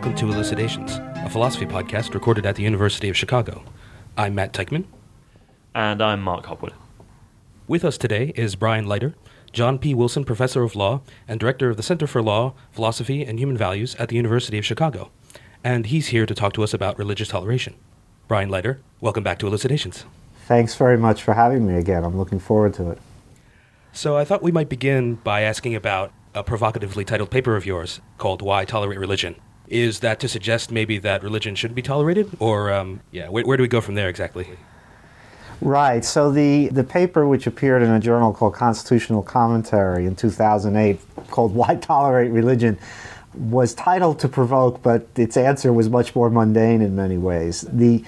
Hello, and welcome to Elucidations, a philosophy podcast recorded at the University of Chicago. I'm Matt Teichman. And I'm Mark Hopwood. With us today is Brian Leiter, John P. Wilson Professor of Law and Director of the Center for Law, Philosophy, and Human Values at the University of Chicago. And he's here to talk to us about religious toleration. Brian Leiter, welcome back to Elucidations. Thanks very much for having me again. I'm looking forward to it. So I thought we might begin by asking about a provocatively titled paper of yours called Why Tolerate Religion. Is that to suggest maybe that religion shouldn't be tolerated? Or, um, yeah, where, where do we go from there exactly? Right. So the, the paper, which appeared in a journal called Constitutional Commentary in 2008, called Why Tolerate Religion, was titled to provoke, but its answer was much more mundane in many ways. The,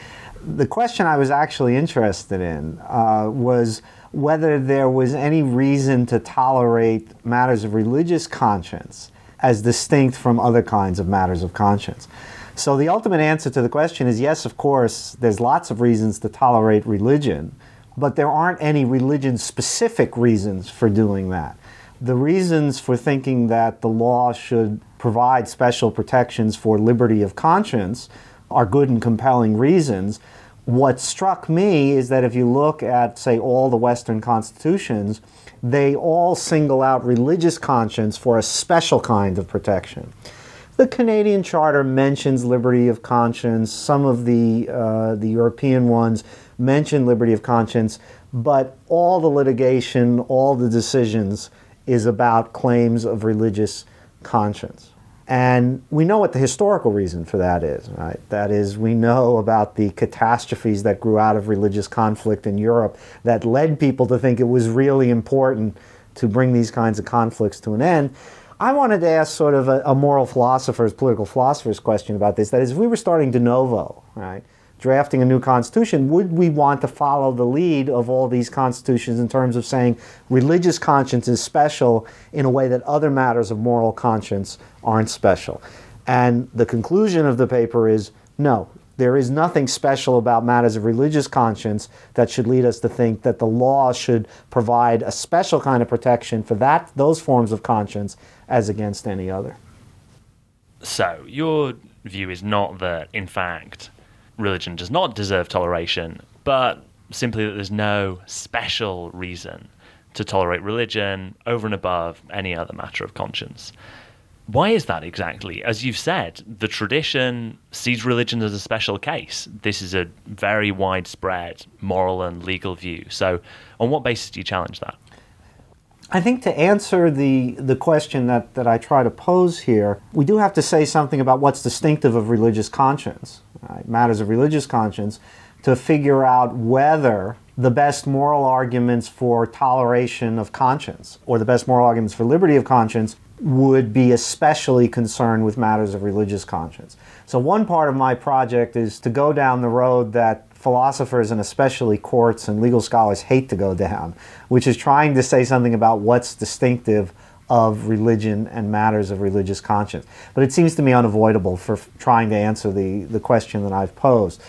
the question I was actually interested in uh, was whether there was any reason to tolerate matters of religious conscience as distinct from other kinds of matters of conscience. So the ultimate answer to the question is yes, of course, there's lots of reasons to tolerate religion, but there aren't any religion specific reasons for doing that. The reasons for thinking that the law should provide special protections for liberty of conscience are good and compelling reasons, what struck me is that if you look at, say, all the Western constitutions, they all single out religious conscience for a special kind of protection. The Canadian Charter mentions liberty of conscience. Some of the, uh, the European ones mention liberty of conscience, but all the litigation, all the decisions is about claims of religious conscience. And we know what the historical reason for that is, right? That is, we know about the catastrophes that grew out of religious conflict in Europe that led people to think it was really important to bring these kinds of conflicts to an end. I wanted to ask sort of a, a moral philosopher's, political philosopher's question about this. That is, if we were starting de novo, right? Drafting a new constitution, would we want to follow the lead of all these constitutions in terms of saying religious conscience is special in a way that other matters of moral conscience aren't special? And the conclusion of the paper is no, there is nothing special about matters of religious conscience that should lead us to think that the law should provide a special kind of protection for that those forms of conscience as against any other. So, your view is not that in fact religion does not deserve toleration, but simply that there's no special reason to tolerate religion over and above any other matter of conscience. Why is that exactly? As you've said, the tradition sees religion as a special case. This is a very widespread moral and legal view. So, on what basis do you challenge that? I think to answer the, the question that, that I try to pose here, we do have to say something about what's distinctive of religious conscience, Uh, right? matters of religious conscience, to figure out whether the best moral arguments for toleration of conscience or the best moral arguments for liberty of conscience would be especially concerned with matters of religious conscience. So, one part of my project is to go down the road that philosophers and especially courts and legal scholars hate to go down, which is trying to say something about what's distinctive of religion and matters of religious conscience. But it seems to me unavoidable for trying to answer the, the question that I've posed.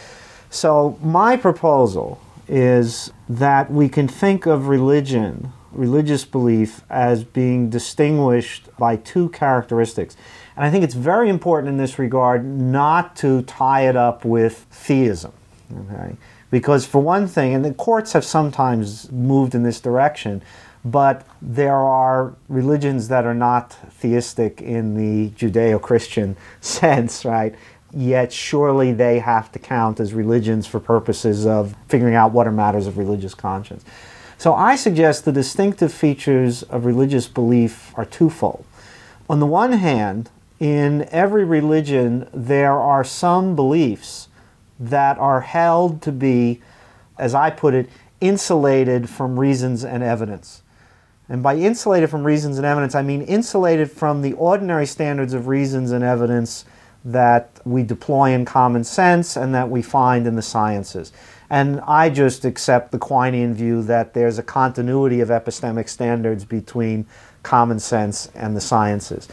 So, my proposal is that we can think of religion, religious belief, as being distinguished by two characteristics. And I think it's very important in this regard not to tie it up with theism. Okay? Because, for one thing, and the courts have sometimes moved in this direction, but there are religions that are not theistic in the Judeo Christian sense, right? Yet, surely they have to count as religions for purposes of figuring out what are matters of religious conscience. So, I suggest the distinctive features of religious belief are twofold. On the one hand, in every religion, there are some beliefs that are held to be, as I put it, insulated from reasons and evidence. And by insulated from reasons and evidence, I mean insulated from the ordinary standards of reasons and evidence that we deploy in common sense and that we find in the sciences. And I just accept the Quinean view that there's a continuity of epistemic standards between common sense and the sciences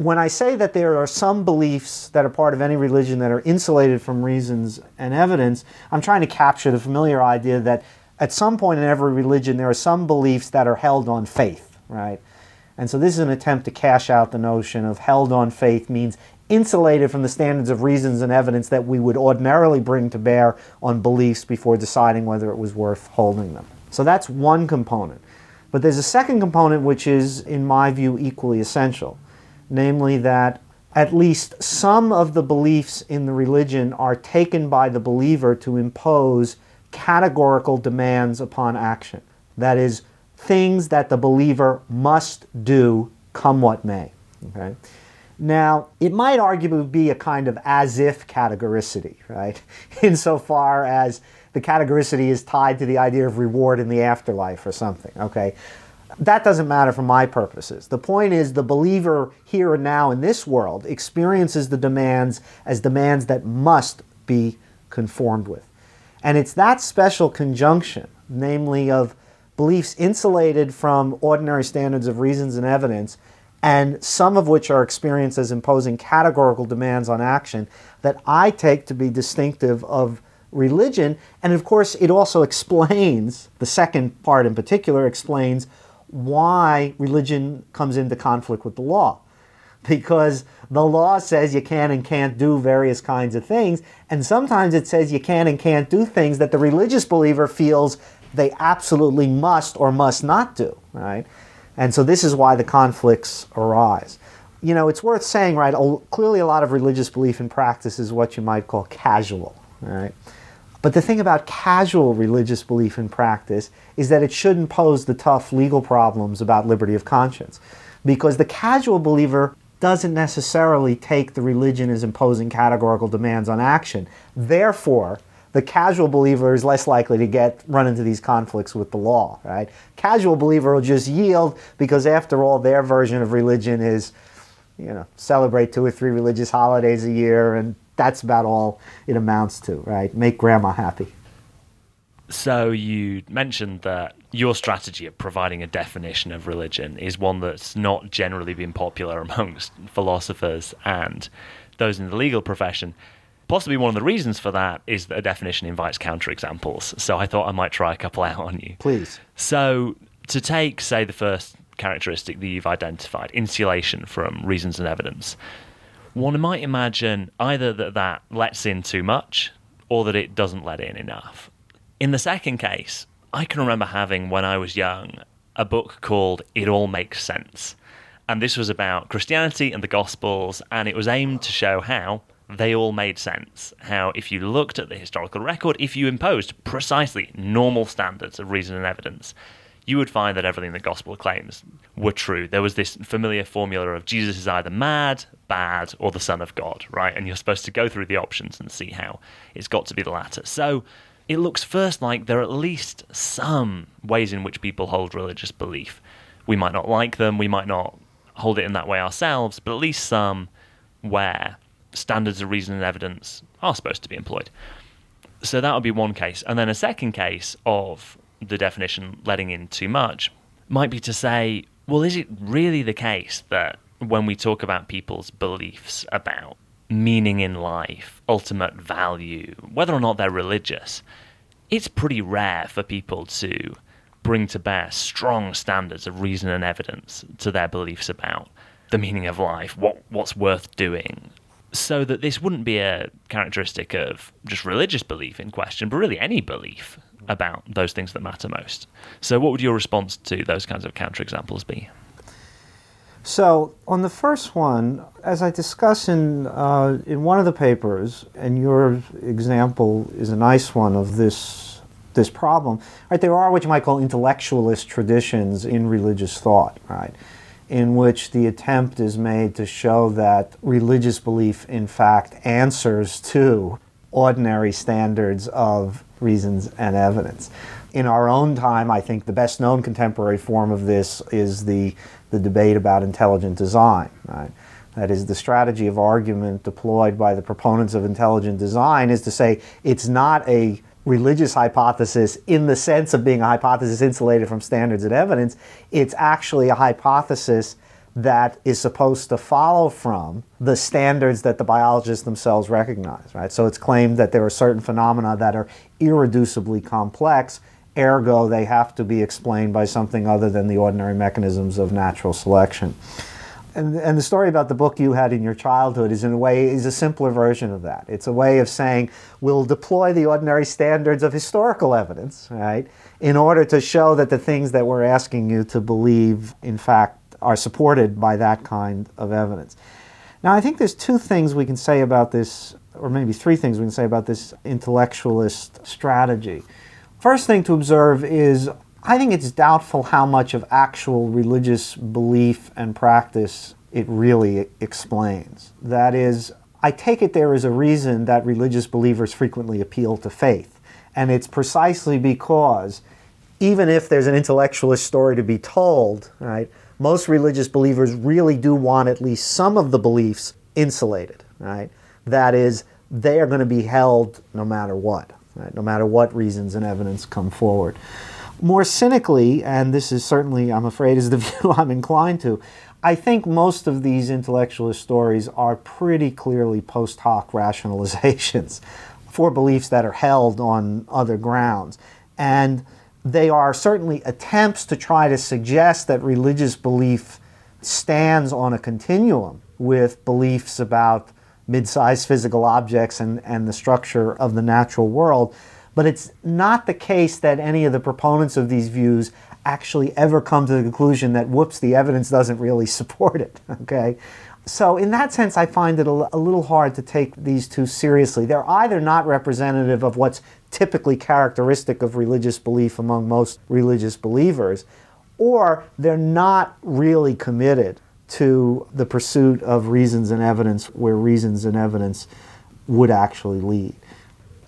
when I say that there are some beliefs that are part of any religion that are insulated from reasons and evidence, I'm trying to capture the familiar idea that at some point in every religion there are some beliefs that are held on faith, right? And so this is an attempt to cash out the notion of held on faith means insulated from the standards of reasons and evidence that we would ordinarily bring to bear on beliefs before deciding whether it was worth holding them. So that's one component. But there's a second component which is, in my view, equally essential namely, that at least some of the beliefs in the religion are taken by the believer to impose categorical demands upon action. That is, things that the believer must do, come what may. Okay? Now, it might arguably be a kind of as if categoricity, right? Insofar as the categoricity is tied to the idea of reward in the afterlife or something, okay? That doesn't matter for my purposes. The point is, the believer here and now in this world experiences the demands as demands that must be conformed with. And it's that special conjunction, namely of beliefs insulated from ordinary standards of reasons and evidence, and some of which are experienced as imposing categorical demands on action, that I take to be distinctive of religion. And of course, it also explains, the second part in particular, explains why religion comes into conflict with the law. Because the law says you can and can't do various kinds of things, and sometimes it says you can and can't do things that the religious believer feels they absolutely must or must not do, right? And so this is why the conflicts arise. You know, it's worth saying, right, clearly a lot of religious belief and practice is what you might call casual, right? But the thing about casual religious belief and practice is that it shouldn't pose the tough legal problems about liberty of conscience. Because the casual believer doesn't necessarily take the religion as imposing categorical demands on action. Therefore, the casual believer is less likely to get run into these conflicts with the law, right? Casual believer will just yield because after all their version of religion is you know, celebrate two or three religious holidays a year and that's about all it amounts to, right? Make grandma happy. So you mentioned that your strategy of providing a definition of religion is one that's not generally been popular amongst philosophers and those in the legal profession. Possibly one of the reasons for that is that a definition invites counterexamples. So I thought I might try a couple out on you. Please. So to take, say, the first characteristic that you've identified, insulation from reasons and evidence one might imagine either that that lets in too much or that it doesn't let in enough. In the second case, I can remember having, when I was young, a book called It All Makes Sense. And this was about Christianity and the Gospels, and it was aimed to show how they all made sense. How, if you looked at the historical record, if you imposed precisely normal standards of reason and evidence, you would find that everything the gospel claims were true. There was this familiar formula of Jesus is either mad, bad, or the Son of God, right? And you're supposed to go through the options and see how it's got to be the latter. So it looks first like there are at least some ways in which people hold religious belief. We might not like them, we might not hold it in that way ourselves, but at least some where standards of reason and evidence are supposed to be employed. So that would be one case. And then a second case of the definition letting in too much might be to say, well, is it really the case that when we talk about people's beliefs about meaning in life, ultimate value, whether or not they're religious, it's pretty rare for people to bring to bear strong standards of reason and evidence to their beliefs about the meaning of life, what what's worth doing. So that this wouldn't be a characteristic of just religious belief in question, but really any belief about those things that matter most. So, what would your response to those kinds of counterexamples be? So, on the first one, as I discuss in uh, in one of the papers, and your example is a nice one of this this problem. Right, there are what you might call intellectualist traditions in religious thought. Right, in which the attempt is made to show that religious belief, in fact, answers to ordinary standards of reasons and evidence. In our own time, I think the best known contemporary form of this is the, the debate about intelligent design. Right? That is, the strategy of argument deployed by the proponents of intelligent design is to say it's not a religious hypothesis in the sense of being a hypothesis insulated from standards and evidence. It's actually a hypothesis that is supposed to follow from the standards that the biologists themselves recognize, right? So it's claimed that there are certain phenomena that are irreducibly complex, ergo they have to be explained by something other than the ordinary mechanisms of natural selection. and, and the story about the book you had in your childhood is in a way is a simpler version of that. It's a way of saying we'll deploy the ordinary standards of historical evidence, right, in order to show that the things that we're asking you to believe, in fact, are supported by that kind of evidence. Now, I think there's two things we can say about this, or maybe three things we can say about this intellectualist strategy. First thing to observe is I think it's doubtful how much of actual religious belief and practice it really explains. That is, I take it there is a reason that religious believers frequently appeal to faith. And it's precisely because even if there's an intellectualist story to be told, right, most religious believers really do want at least some of the beliefs insulated, right? That is, they are going to be held no matter what, right? no matter what reasons and evidence come forward. More cynically, and this is certainly, I'm afraid, is the view I'm inclined to, I think most of these intellectualist stories are pretty clearly post hoc rationalizations for beliefs that are held on other grounds. And they are certainly attempts to try to suggest that religious belief stands on a continuum with beliefs about mid sized physical objects and, and the structure of the natural world. But it's not the case that any of the proponents of these views actually ever come to the conclusion that, whoops, the evidence doesn't really support it. Okay? So, in that sense, I find it a, a, little hard to take these two seriously. They're either not representative of what's typically characteristic of religious belief among most religious believers, or they're not really committed to the pursuit of reasons and evidence where reasons and evidence would actually lead.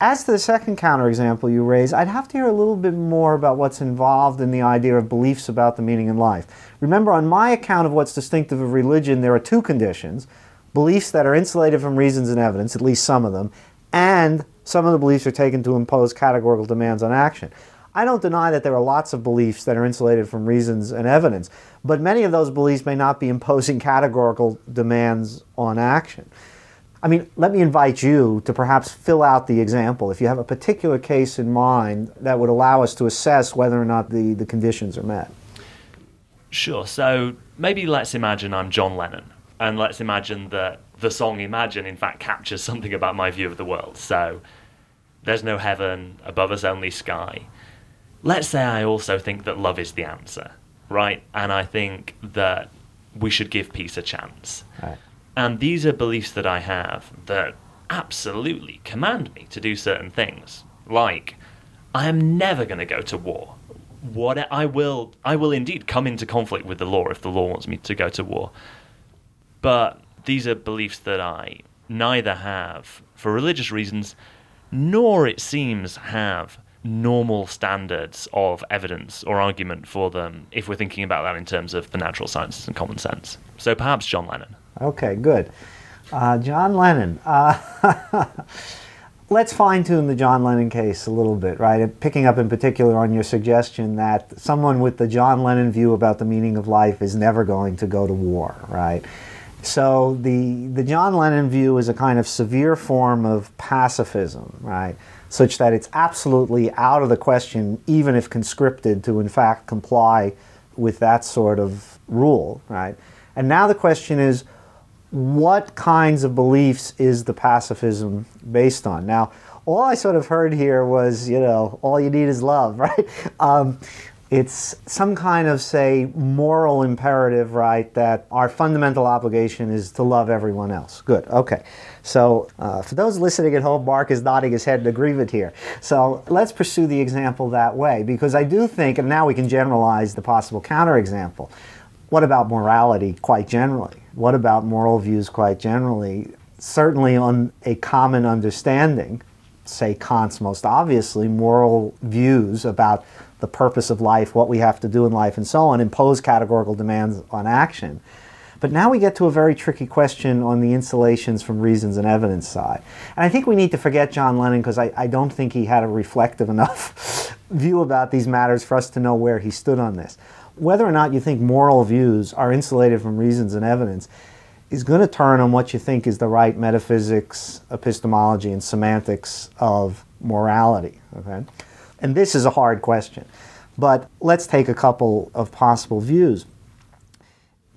As to the second counterexample you raise, I'd have to hear a little bit more about what's involved in the idea of beliefs about the meaning in life. Remember, on my account of what's distinctive of religion, there are two conditions beliefs that are insulated from reasons and evidence, at least some of them, and some of the beliefs are taken to impose categorical demands on action. I don't deny that there are lots of beliefs that are insulated from reasons and evidence, but many of those beliefs may not be imposing categorical demands on action. I mean, let me invite you to perhaps fill out the example if you have a particular case in mind that would allow us to assess whether or not the, the conditions are met. Sure. So maybe let's imagine I'm John Lennon, and let's imagine that the song Imagine, in fact, captures something about my view of the world. So there's no heaven, above us only sky. Let's say I also think that love is the answer, right? And I think that we should give peace a chance. Right. And these are beliefs that I have that absolutely command me to do certain things. Like, I am never going to go to war. What I will, I will indeed come into conflict with the law if the law wants me to go to war. But these are beliefs that I neither have for religious reasons, nor it seems have normal standards of evidence or argument for them if we're thinking about that in terms of the natural sciences and common sense. So perhaps John Lennon. Okay, good. Uh, John Lennon. Uh, let's fine tune the John Lennon case a little bit, right? Picking up in particular on your suggestion that someone with the John Lennon view about the meaning of life is never going to go to war, right? So the, the John Lennon view is a kind of severe form of pacifism, right? Such that it's absolutely out of the question, even if conscripted, to in fact comply with that sort of rule, right? And now the question is, what kinds of beliefs is the pacifism based on? Now, all I sort of heard here was, you know, all you need is love, right? Um, it's some kind of, say, moral imperative, right, that our fundamental obligation is to love everyone else. Good, okay. So, uh, for those listening at home, Mark is nodding his head in agreement here. So, let's pursue the example that way, because I do think, and now we can generalize the possible counterexample. What about morality quite generally? What about moral views quite generally? Certainly, on a common understanding, say Kant's most obviously, moral views about the purpose of life, what we have to do in life, and so on, impose categorical demands on action. But now we get to a very tricky question on the insulations from reasons and evidence side. And I think we need to forget John Lennon because I, I, don't think he had a reflective enough view about these matters for us to know where he stood on this. Whether or not you think moral views are insulated from reasons and evidence is going to turn on what you think is the right metaphysics, epistemology, and semantics of morality. Okay? And this is a hard question. But let's take a couple of possible views.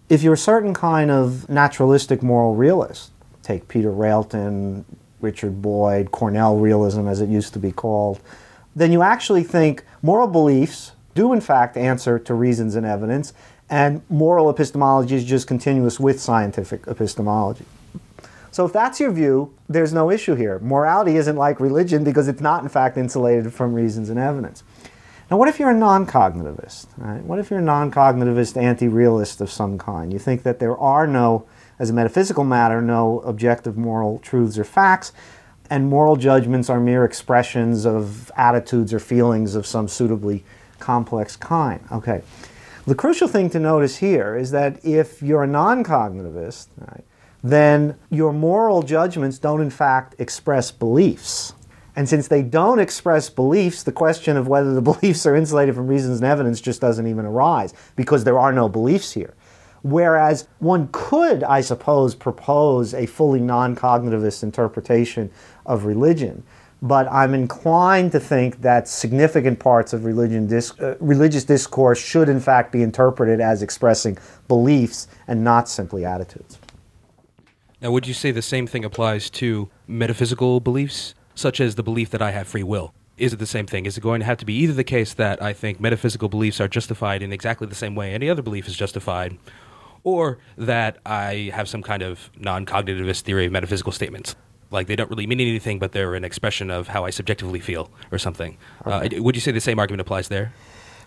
if you're a certain kind of naturalistic moral realist, take Peter Railton, Richard Boyd, Cornell realism as it used to be called, then you actually think moral beliefs do in fact answer to reasons and evidence, and moral epistemology is just continuous with scientific epistemology. So if that's your view, there's no issue here. Morality isn't like religion because it's not in fact insulated from reasons and evidence. Now, what if you're a non cognitivist? Right? What if you're a non cognitivist anti realist of some kind? You think that there are no, as a metaphysical matter, no objective moral truths or facts, and moral judgments are mere expressions of attitudes or feelings of some suitably complex kind. Okay. The crucial thing to notice here is that if you're a non cognitivist, right, then your moral judgments don't in fact express beliefs. And since they don't express beliefs, the question of whether the beliefs are insulated from reasons and evidence just doesn't even arise because there are no beliefs here. Whereas one could, I suppose, propose a fully non cognitivist interpretation of religion. But I'm inclined to think that significant parts of religion dis- uh, religious discourse should, in fact, be interpreted as expressing beliefs and not simply attitudes. Now, would you say the same thing applies to metaphysical beliefs? such as the belief that I have free will. Is it the same thing? Is it going to have to be either the case that I think metaphysical beliefs are justified in exactly the same way any other belief is justified, or that I have some kind of non cognitivist theory of metaphysical statements? Like they don't really mean anything, but they're an expression of how I subjectively feel or something. Uh, okay. Uh, would you say the same argument applies there?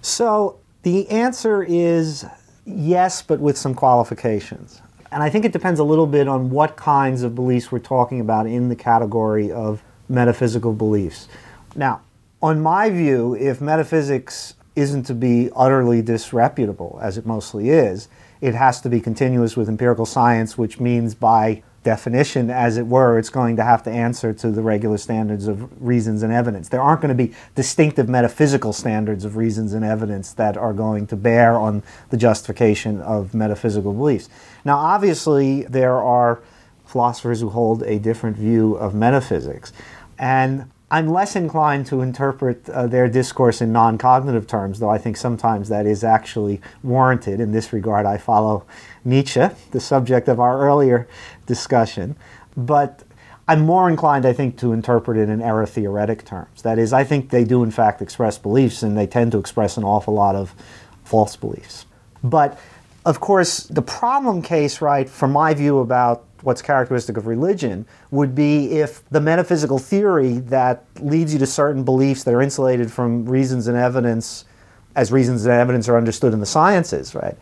So the answer is yes, but with some qualifications. And I think it depends a little bit on what kinds of beliefs we're talking about in the category of metaphysical beliefs. Now, on my view, if metaphysics isn't to be utterly disreputable, as it mostly is, it has to be continuous with empirical science, which means by definition, as it were, it's going to have to answer to the regular standards of reasons and evidence. There aren't going to be distinctive metaphysical standards of reasons and evidence that are going to bear on the justification of metaphysical beliefs. Now, obviously, there are philosophers who hold a different view of metaphysics. And I'm less inclined to interpret uh, their discourse in non cognitive terms, though I think sometimes that is actually warranted. In this regard, I follow Nietzsche, the subject of our earlier discussion. But I'm more inclined, I think, to interpret it in error theoretic terms. That is, I think they do, in fact, express beliefs, and they tend to express an awful lot of false beliefs. But of course, the problem case, right, from my view about what's characteristic of religion would be if the metaphysical theory that leads you to certain beliefs that are insulated from reasons and evidence as reasons and evidence are understood in the sciences, right,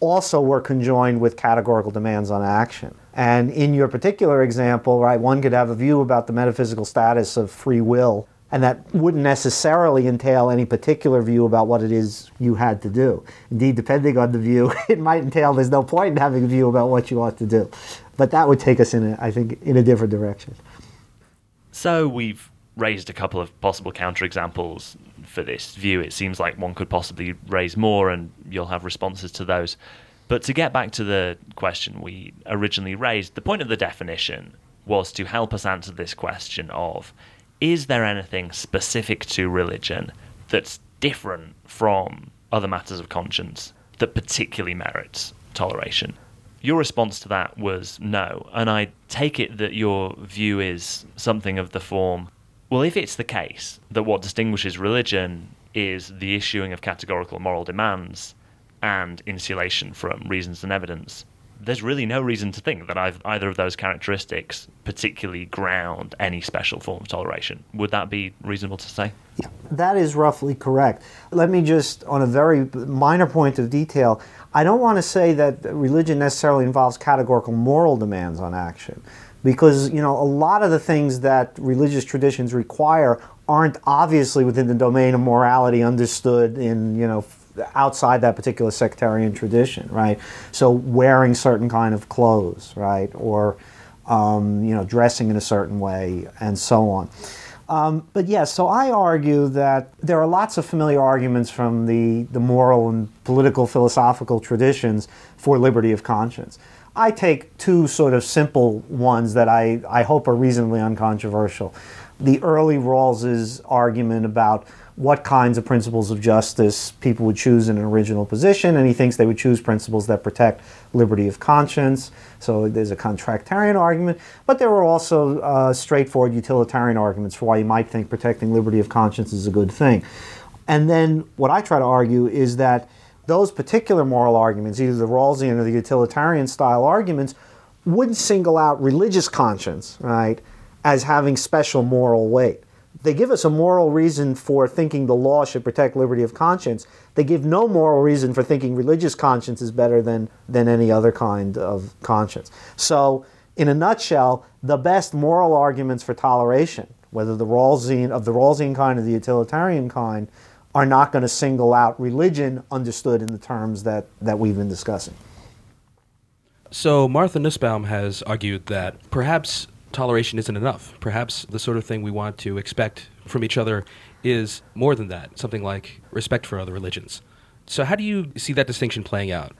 also were conjoined with categorical demands on action. And in your particular example, right, one could have a view about the metaphysical status of free will and that wouldn't necessarily entail any particular view about what it is you had to do. Indeed, depending on the view, it might entail there's no point in having a view about what you ought to do. But that would take us in, a, I think, in a different direction. So we've raised a couple of possible counterexamples for this view. It seems like one could possibly raise more, and you'll have responses to those. But to get back to the question we originally raised, the point of the definition was to help us answer this question of is there anything specific to religion that's different from other matters of conscience that particularly merits toleration? Your response to that was no, and I take it that your view is something of the form well, if it's the case that what distinguishes religion is the issuing of categorical moral demands and insulation from reasons and evidence, there's really no reason to think that I've, either of those characteristics particularly ground any special form of toleration. Would that be reasonable to say? Yeah, that is roughly correct. Let me just, on a very minor point of detail, I don't want to say that religion necessarily involves categorical moral demands on action. Because, you know, a lot of the things that religious traditions require aren't obviously within the domain of morality understood in, you know, outside that particular sectarian tradition, right? So wearing certain kind of clothes, right, or um, you know dressing in a certain way, and so on. Um, but yes, yeah, so I argue that there are lots of familiar arguments from the, the moral and political philosophical traditions for liberty of conscience. I take two sort of simple ones that I, I hope are reasonably uncontroversial. The early Rawls's argument about what kinds of principles of justice people would choose in an original position, and he thinks they would choose principles that protect liberty of conscience. So there's a contractarian argument, but there are also uh, straightforward utilitarian arguments for why you might think protecting liberty of conscience is a good thing. And then what I try to argue is that those particular moral arguments, either the Rawlsian or the utilitarian style arguments, wouldn't single out religious conscience, right, as having special moral weight. They give us a moral reason for thinking the law should protect liberty of conscience. They give no moral reason for thinking religious conscience is better than, than any other kind of conscience. So, in a nutshell, the best moral arguments for toleration, whether the Rawlsian of the Rawlsian kind or the utilitarian kind, are not going to single out religion understood in the terms that, that we've been discussing. So Martha Nussbaum has argued that perhaps toleration isn't enough. Perhaps the sort of thing we want to expect from each other is more than that, something like respect for other religions. So how do you see that distinction playing out?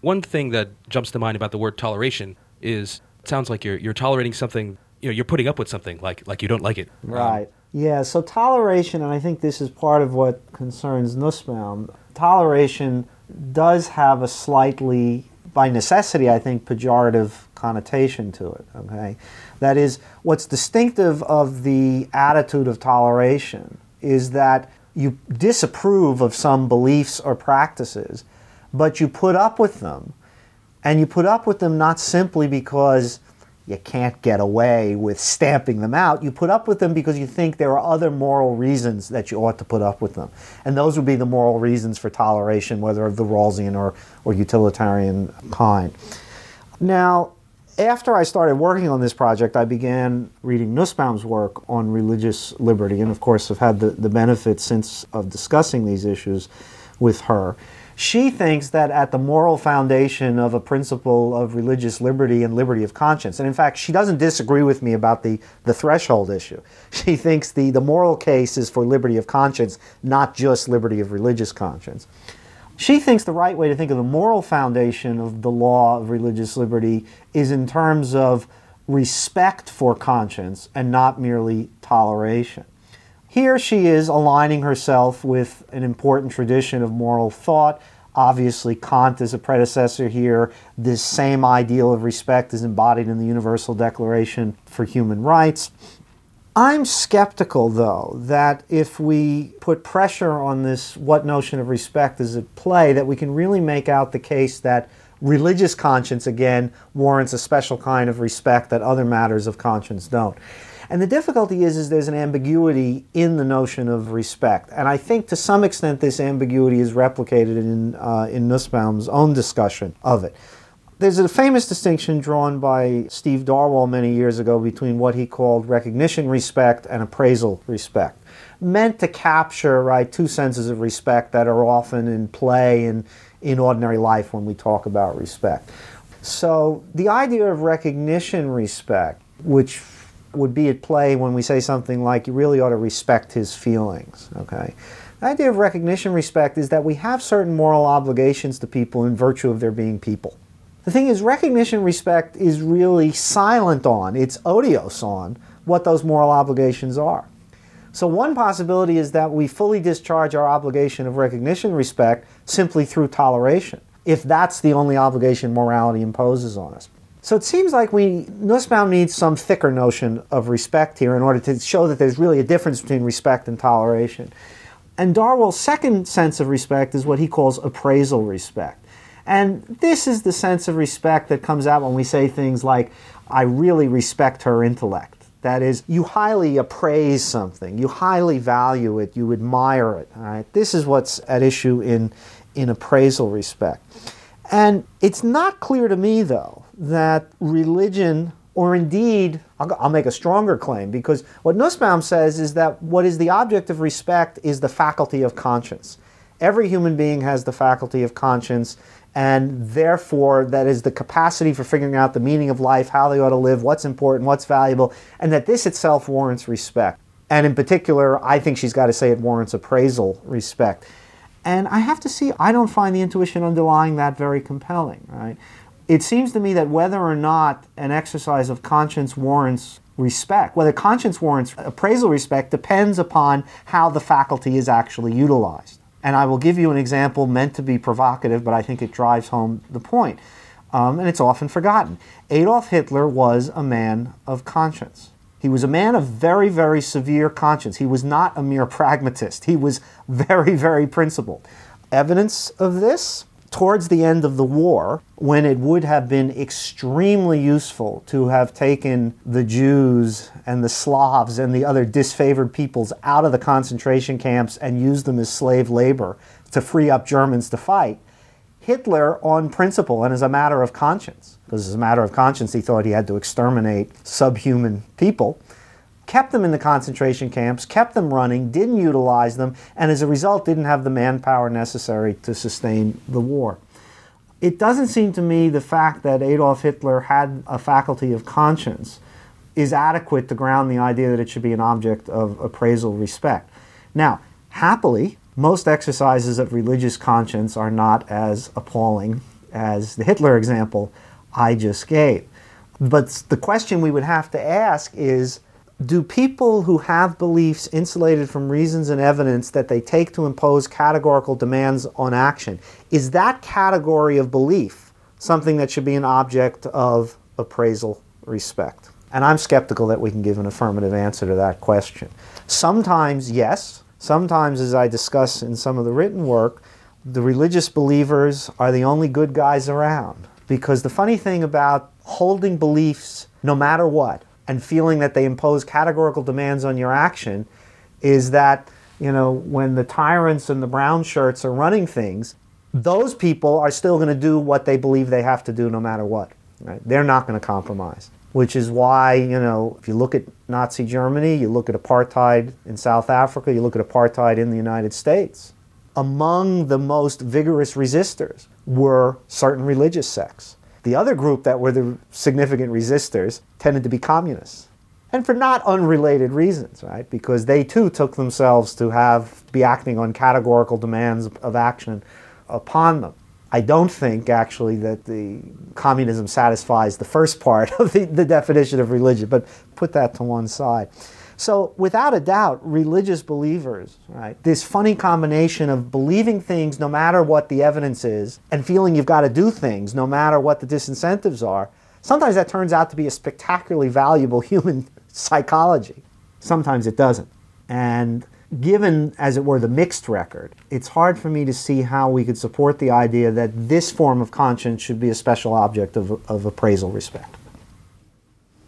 One thing that jumps to mind about the word toleration is it sounds like you're you're tolerating something, you know, you're putting up with something like like you don't like it. Right. Um, yeah, so toleration, and I think this is part of what concerns Nussbaum, toleration does have a slightly, by necessity, I think, pejorative connotation to it. Okay, that is, what's distinctive of the attitude of toleration is that you disapprove of some beliefs or practices, but you put up with them, and you put up with them not simply because you can't get away with stamping them out. You put up with them because you think there are other moral reasons that you ought to put up with them. And those would be the moral reasons for toleration, whether of the Rawlsian or, or utilitarian kind. Now, after I started working on this project, I began reading Nussbaum's work on religious liberty, and of course, have had the, the benefit since of discussing these issues with her. She thinks that at the moral foundation of a principle of religious liberty and liberty of conscience, and in fact, she doesn't disagree with me about the, the threshold issue. She thinks the, the moral case is for liberty of conscience, not just liberty of religious conscience. She thinks the right way to think of the moral foundation of the law of religious liberty is in terms of respect for conscience and not merely toleration. Here she is aligning herself with an important tradition of moral thought. Obviously, Kant is a predecessor here. This same ideal of respect is embodied in the Universal Declaration for Human Rights. I'm skeptical, though, that if we put pressure on this, what notion of respect is at play, that we can really make out the case that religious conscience, again, warrants a special kind of respect that other matters of conscience don't. And the difficulty is, is there's an ambiguity in the notion of respect. And I think to some extent this ambiguity is replicated in, uh, in Nussbaum's own discussion of it. There's a famous distinction drawn by Steve Darwall many years ago between what he called recognition respect and appraisal respect, meant to capture right two senses of respect that are often in play in, in ordinary life when we talk about respect. So the idea of recognition respect, which would be at play when we say something like, you really ought to respect his feelings, okay? The idea of recognition respect is that we have certain moral obligations to people in virtue of their being people. The thing is, recognition respect is really silent on, it's odious on, what those moral obligations are. So, one possibility is that we fully discharge our obligation of recognition respect simply through toleration, if that's the only obligation morality imposes on us. So it seems like we Nussbaum needs some thicker notion of respect here in order to show that there's really a difference between respect and toleration. And Darwall's second sense of respect is what he calls appraisal respect. And this is the sense of respect that comes out when we say things like, I really respect her intellect. That is, you highly appraise something, you highly value it, you admire it. All right? This is what's at issue in, in appraisal respect. And it's not clear to me, though, that religion, or indeed, I'll, I'll, make a stronger claim, because what Nussbaum says is that what is the object of respect is the faculty of conscience. Every human being has the faculty of conscience, and therefore, that is the capacity for figuring out the meaning of life, how they ought to live, what's important, what's valuable, and that this itself warrants respect. And in particular, I think she's got to say it warrants appraisal respect. And I have to see, I don't find the intuition underlying that very compelling, right? It seems to me that whether or not an exercise of conscience warrants respect. Whether conscience warrants appraisal respect depends upon how the faculty is actually utilized. And I will give you an example meant to be provocative, but I think it drives home the point. Um, and it's often forgotten. Adolf Hitler was a man of conscience. He was a man of very, very severe conscience. He was not a mere pragmatist. He was very, very principled. Evidence of this? Towards the end of the war, when it would have been extremely useful to have taken the Jews and the Slavs and the other disfavored peoples out of the concentration camps and used them as slave labor to free up Germans to fight, Hitler, on principle and as a matter of conscience, because as a matter of conscience he thought he had to exterminate subhuman people, kept them in the concentration camps, kept them running, didn't utilize them, and as a result didn't have the manpower necessary to sustain the war. It doesn't seem to me the fact that Adolf Hitler had a faculty of conscience is adequate to ground the idea that it should be an object of appraisal respect. Now, happily, most exercises of religious conscience are not as appalling as the Hitler example I just gave. But the question we would have to ask is do people who have beliefs insulated from reasons and evidence that they take to impose categorical demands on action, is that category of belief something that should be an object of appraisal respect? And I'm skeptical that we can give an affirmative answer to that question. Sometimes, yes, Sometimes, as I discuss in some of the written work, the religious believers are the only good guys around. Because the funny thing about holding beliefs no matter what and feeling that they impose categorical demands on your action is that, you know, when the tyrants and the brown shirts are running things, those people are still going to do what they believe they have to do no matter what. Right? They're not going to compromise which is why, you know, if you look at Nazi Germany, you look at apartheid in South Africa, you look at apartheid in the United States. Among the most vigorous resistors were certain religious sects. The other group that were the significant resistors tended to be communists. And for not unrelated reasons, right? Because they too took themselves to have be acting on categorical demands of action upon them. I don't think actually that the communism satisfies the first part of the, the definition of religion, but put that to one side. So, without a doubt, religious believers, right, this funny combination of believing things no matter what the evidence is and feeling you've got to do things no matter what the disincentives are, sometimes that turns out to be a spectacularly valuable human psychology. Sometimes it doesn't. And given, as it were, the mixed record, it's hard for me to see how we could support the idea that this form of conscience should be a special object of, of appraisal respect.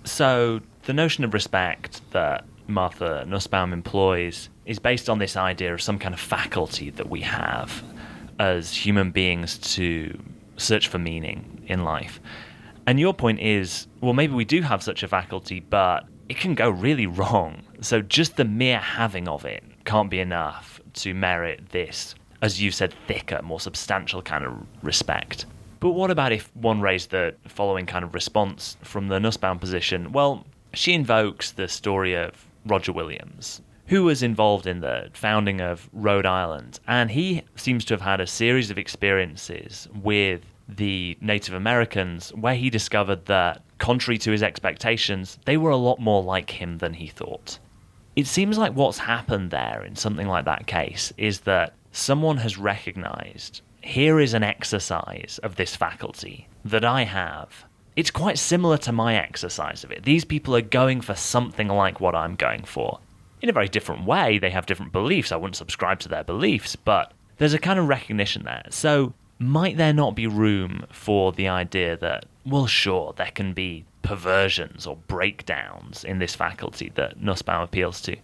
So, the notion of respect that Martha Nussbaum employs is based on this idea of some kind of faculty that we have as human beings to search for meaning in life. And your point is, well, maybe we do have such a faculty, but it can go really wrong. So just the mere having of it can't be enough to merit this, as you said, thicker, more substantial kind of respect. But what about if one raised the following kind of response from the Nussbaum position? Well, she invokes the story of Roger Williams, who was involved in the founding of Rhode Island, and he seems to have had a series of experiences with the Native Americans where he discovered that, contrary to his expectations, they were a lot more like him than he thought it seems like what's happened there in something like that case is that someone has recognized here is an exercise of this faculty that I have. It's quite similar to my exercise of it. These people are going for something like what I'm going for. In a very different way, they have different beliefs. I wouldn't subscribe to their beliefs, but there's a kind of recognition there. So, might there not be room for the idea that, well, sure, there can be perversions or breakdowns in this faculty that Nussbaum appeals to.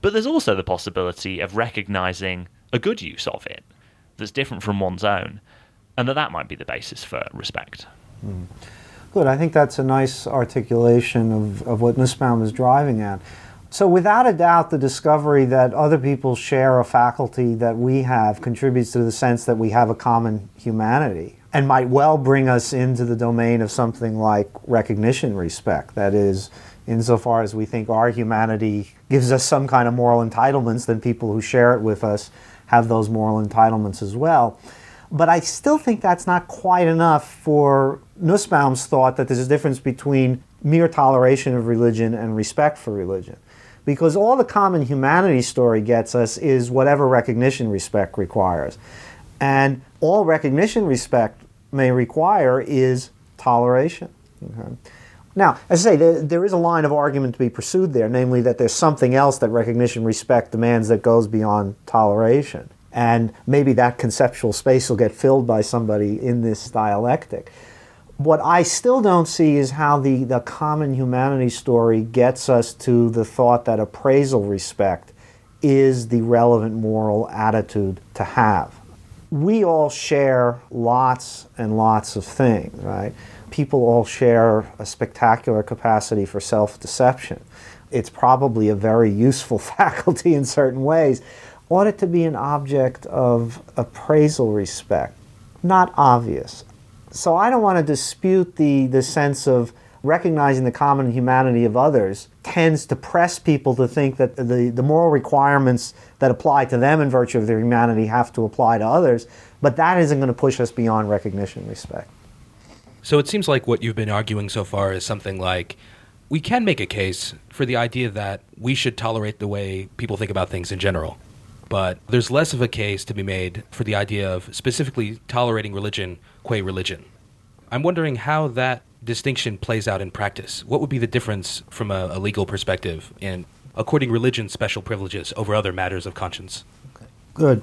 But there's also the possibility of recognizing a good use of it that's different from one's own, and that that might be the basis for respect. Mm. Good. I think that's a nice articulation of, of what Nussbaum is driving at. So, without a doubt, the discovery that other people share a faculty that we have contributes to the sense that we have a common humanity and might well bring us into the domain of something like recognition respect. That is, insofar as we think our humanity gives us some kind of moral entitlements, then people who share it with us have those moral entitlements as well. But I still think that's not quite enough for Nussbaum's thought that there's a difference between mere toleration of religion and respect for religion. Because all the common humanity story gets us is whatever recognition respect requires. And all recognition respect may require is toleration. Okay? Now, as I say, there, there is a line of argument to be pursued there, namely that there's something else that recognition respect demands that goes beyond toleration. And maybe that conceptual space will get filled by somebody in this dialectic. What I still don't see is how the, the common humanity story gets us to the thought that appraisal respect is the relevant moral attitude to have. We all share lots and lots of things, right? People all share a spectacular capacity for self deception. It's probably a very useful faculty in certain ways. Ought it to be an object of appraisal respect? Not obvious. So I don't want to dispute the, the sense of recognizing the common humanity of others tends to press people to think that the, the moral requirements that apply to them in virtue of their humanity have to apply to others, but that isn't going to push us beyond recognition respect. So it seems like what you've been arguing so far is something like we can make a case for the idea that we should tolerate the way people think about things in general. But there's less of a case to be made for the idea of specifically tolerating religion qua religion. I'm wondering how that distinction plays out in practice. What would be the difference from a, a legal perspective in according religion special privileges over other matters of conscience? Okay. Good.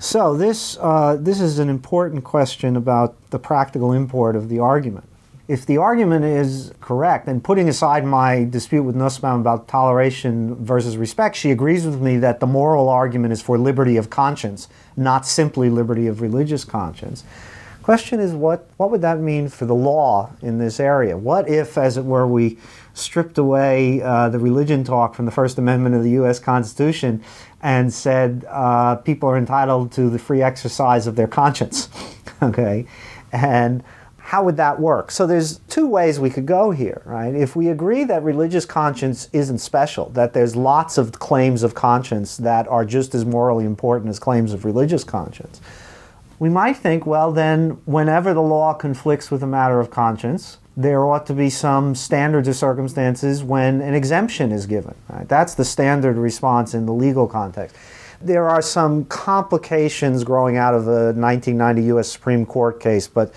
So this uh, this is an important question about the practical import of the argument. If the argument is correct, and putting aside my dispute with Nussbaum about toleration versus respect, she agrees with me that the moral argument is for liberty of conscience, not simply liberty of religious conscience. Question is, what, what would that mean for the law in this area? What if, as it were, we stripped away uh, the religion talk from the First Amendment of the U.S. Constitution and said uh, people are entitled to the free exercise of their conscience? okay, and how would that work? So there's two ways we could go here, right? If we agree that religious conscience isn't special, that there's lots of claims of conscience that are just as morally important as claims of religious conscience we might think, well, then, whenever the law conflicts with a matter of conscience, there ought to be some standards or circumstances when an exemption is given. Right? That's the standard response in the legal context. There are some complications growing out of the 1990 U.S. Supreme Court case, but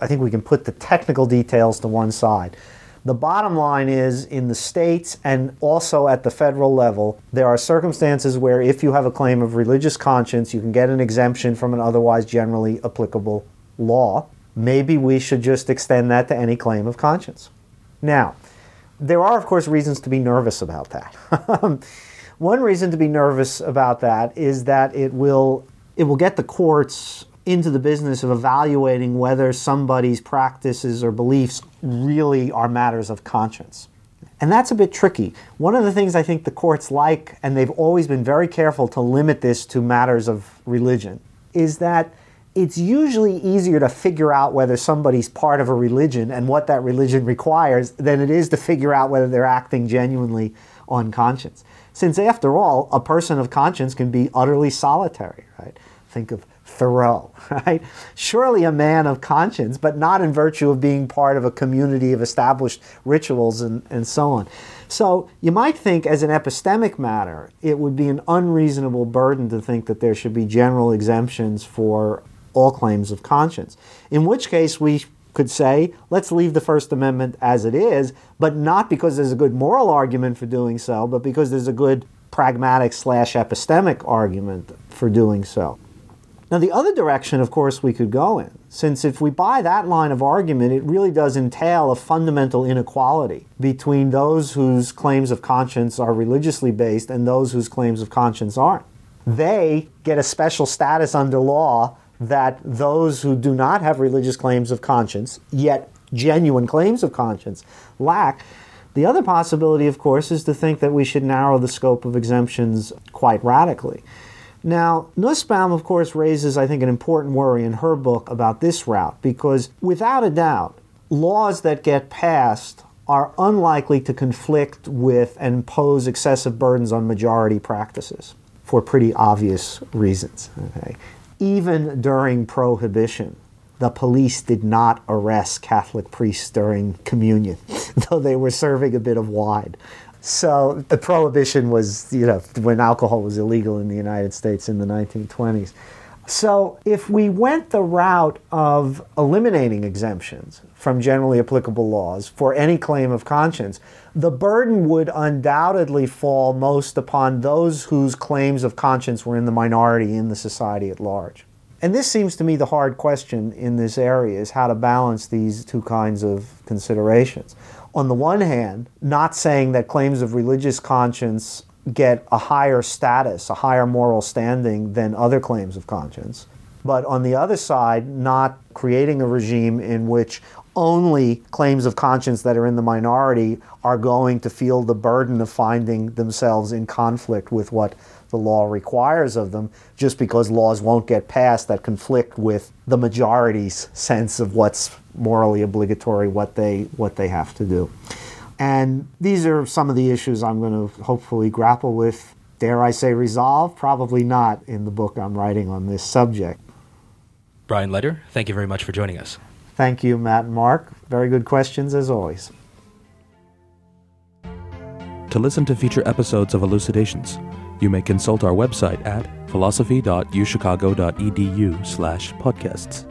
I think we can put the technical details to one side. The bottom line is in the states and also at the federal level, there are circumstances where if you have a claim of religious conscience, you can get an exemption from an otherwise generally applicable law. Maybe we should just extend that to any claim of conscience. Now, there are, of course, reasons to be nervous about that. One reason to be nervous about that is that it will it will get the courts into the business of evaluating whether somebody's practices or beliefs really are matters of conscience. And that's a bit tricky. One of the things I think the courts like, and they've always been very careful to limit this to matters of religion, is that it's usually easier to figure out whether somebody's part of a religion and what that religion requires than it is to figure out whether they're acting genuinely on conscience. Since, after all, a person of conscience can be utterly solitary, right? Think of Thoreau, right? Surely a man of conscience, but not in virtue of being part of a community of established rituals and, and so on. So you might think, as an epistemic matter, it would be an unreasonable burden to think that there should be general exemptions for all claims of conscience. In which case, we could say, let's leave the First Amendment as it is, but not because there's a good moral argument for doing so, but because there's a good pragmatic slash epistemic argument for doing so. Now, the other direction, of course, we could go in, since if we buy that line of argument, it really does entail a fundamental inequality between those whose claims of conscience are religiously based and those whose claims of conscience aren't. They get a special status under law that those who do not have religious claims of conscience, yet genuine claims of conscience, lack. The other possibility, of course, is to think that we should narrow the scope of exemptions quite radically. Now, Nussbaum, of course, raises, I think, an important worry in her book about this route because, without a doubt, laws that get passed are unlikely to conflict with and pose excessive burdens on majority practices for pretty obvious reasons. Okay? Even during prohibition, the police did not arrest Catholic priests during communion, though they were serving a bit of wine. So the prohibition was, you know, when alcohol was illegal in the United States in the 1920s. So if we went the route of eliminating exemptions from generally applicable laws for any claim of conscience, the burden would undoubtedly fall most upon those whose claims of conscience were in the minority in the society at large. And this seems to me the hard question in this area is how to balance these two kinds of considerations. On the one hand, not saying that claims of religious conscience get a higher status, a higher moral standing than other claims of conscience. But on the other side, not creating a regime in which only claims of conscience that are in the minority are going to feel the burden of finding themselves in conflict with what the law requires of them just because laws won't get passed that conflict with the majority's sense of what's morally obligatory, what they what they have to do. And these are some of the issues I'm going to hopefully grapple with. Dare I say resolve? Probably not in the book I'm writing on this subject. Brian Leiter, thank you very much for joining us. Thank you, Matt and Mark. Very good questions as always. To listen to future episodes of Elucidations, you may consult our website at philosophy.uchicago.edu slash podcasts.